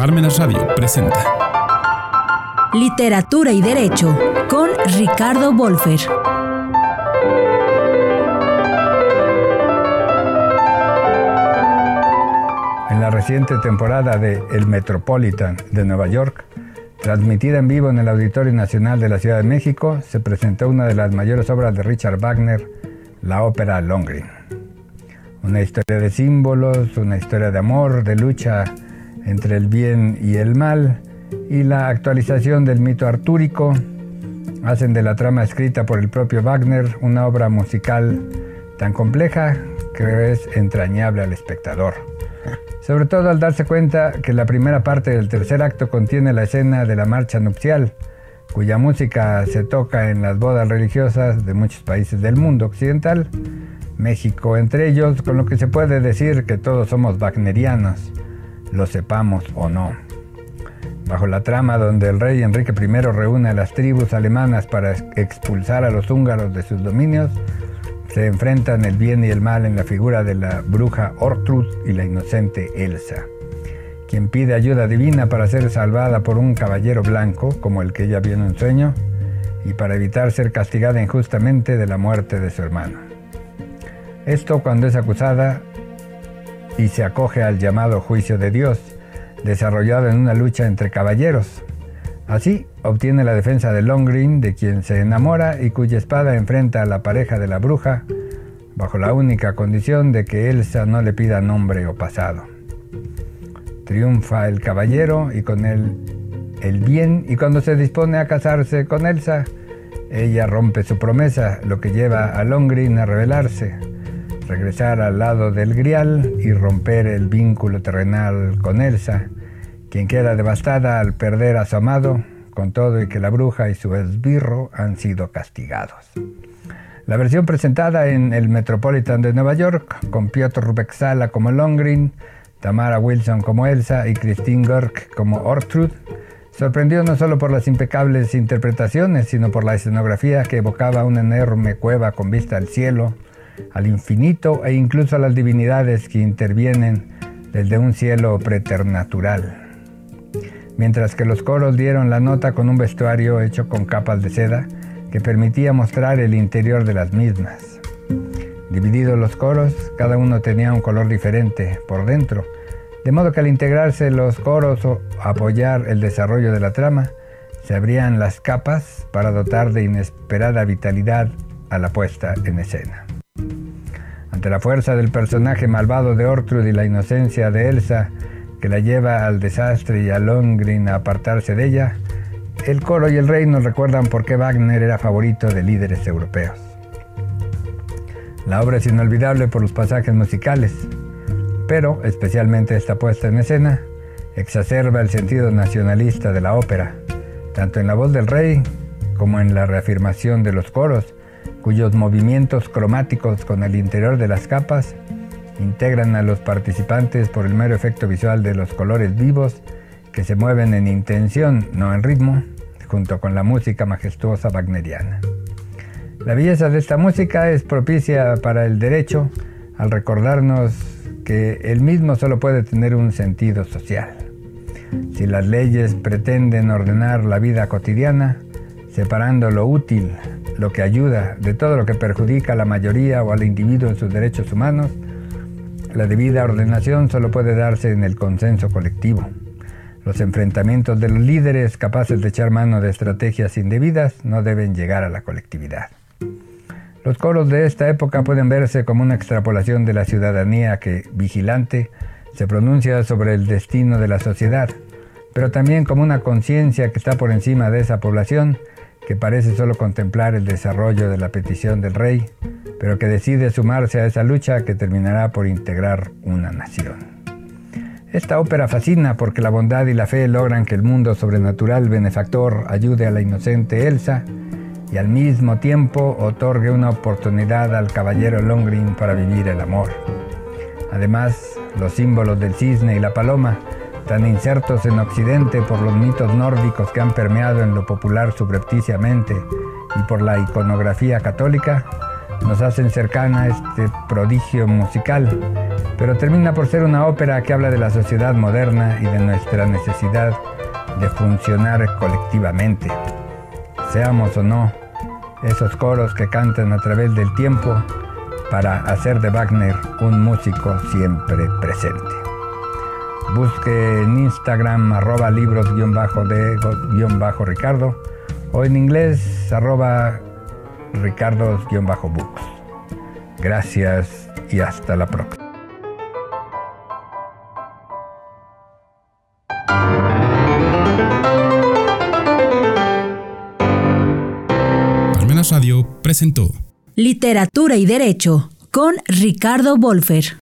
Parmenas Radio presenta Literatura y Derecho con Ricardo Wolfer. En la reciente temporada de El Metropolitan de Nueva York, transmitida en vivo en el Auditorio Nacional de la Ciudad de México, se presentó una de las mayores obras de Richard Wagner, la ópera Longrin. Una historia de símbolos, una historia de amor, de lucha entre el bien y el mal, y la actualización del mito artúrico hacen de la trama escrita por el propio Wagner una obra musical tan compleja que es entrañable al espectador. Sobre todo al darse cuenta que la primera parte del tercer acto contiene la escena de la marcha nupcial, cuya música se toca en las bodas religiosas de muchos países del mundo occidental, México entre ellos, con lo que se puede decir que todos somos wagnerianos, lo sepamos o no. Bajo la trama donde el rey Enrique I reúne a las tribus alemanas para expulsar a los húngaros de sus dominios, se enfrentan el bien y el mal en la figura de la bruja Ortrud y la inocente Elsa, quien pide ayuda divina para ser salvada por un caballero blanco, como el que ella vio en un sueño, y para evitar ser castigada injustamente de la muerte de su hermano. Esto cuando es acusada y se acoge al llamado juicio de Dios, desarrollado en una lucha entre caballeros. Así obtiene la defensa de Longrin, de quien se enamora y cuya espada enfrenta a la pareja de la bruja, bajo la única condición de que Elsa no le pida nombre o pasado. Triunfa el caballero y con él el bien, y cuando se dispone a casarse con Elsa, ella rompe su promesa, lo que lleva a Longrin a rebelarse regresar al lado del Grial y romper el vínculo terrenal con Elsa, quien queda devastada al perder a su amado, con todo y que la bruja y su esbirro han sido castigados. La versión presentada en el Metropolitan de Nueva York, con Piotr Rubexala como Longrin, Tamara Wilson como Elsa y Christine Gork como Ortrud, sorprendió no solo por las impecables interpretaciones, sino por la escenografía que evocaba una enorme cueva con vista al cielo, al infinito e incluso a las divinidades que intervienen desde un cielo preternatural. Mientras que los coros dieron la nota con un vestuario hecho con capas de seda que permitía mostrar el interior de las mismas. Divididos los coros, cada uno tenía un color diferente por dentro, de modo que al integrarse los coros o apoyar el desarrollo de la trama, se abrían las capas para dotar de inesperada vitalidad a la puesta en escena. Ante la fuerza del personaje malvado de Ortrud y la inocencia de Elsa, que la lleva al desastre y a Longrin a apartarse de ella, el coro y el rey nos recuerdan por qué Wagner era favorito de líderes europeos. La obra es inolvidable por los pasajes musicales, pero especialmente esta puesta en escena exacerba el sentido nacionalista de la ópera, tanto en la voz del rey como en la reafirmación de los coros cuyos movimientos cromáticos con el interior de las capas integran a los participantes por el mero efecto visual de los colores vivos que se mueven en intención, no en ritmo, junto con la música majestuosa wagneriana. La belleza de esta música es propicia para el derecho al recordarnos que el mismo solo puede tener un sentido social. Si las leyes pretenden ordenar la vida cotidiana, separando lo útil lo que ayuda de todo lo que perjudica a la mayoría o al individuo en sus derechos humanos, la debida ordenación solo puede darse en el consenso colectivo. Los enfrentamientos de los líderes capaces de echar mano de estrategias indebidas no deben llegar a la colectividad. Los coros de esta época pueden verse como una extrapolación de la ciudadanía que, vigilante, se pronuncia sobre el destino de la sociedad, pero también como una conciencia que está por encima de esa población que parece solo contemplar el desarrollo de la petición del rey, pero que decide sumarse a esa lucha que terminará por integrar una nación. Esta ópera fascina porque la bondad y la fe logran que el mundo sobrenatural benefactor ayude a la inocente Elsa y al mismo tiempo otorgue una oportunidad al caballero Longrin para vivir el amor. Además, los símbolos del cisne y la paloma tan insertos en Occidente por los mitos nórdicos que han permeado en lo popular subrepticiamente y por la iconografía católica, nos hacen cercana este prodigio musical pero termina por ser una ópera que habla de la sociedad moderna y de nuestra necesidad de funcionar colectivamente. Seamos o no esos coros que cantan a través del tiempo para hacer de Wagner un músico siempre presente. Busque en Instagram arroba libros-de-ricardo o en inglés arroba ricardos-books. Gracias y hasta la próxima. Radio presentó Literatura y Derecho con Ricardo Wolfer.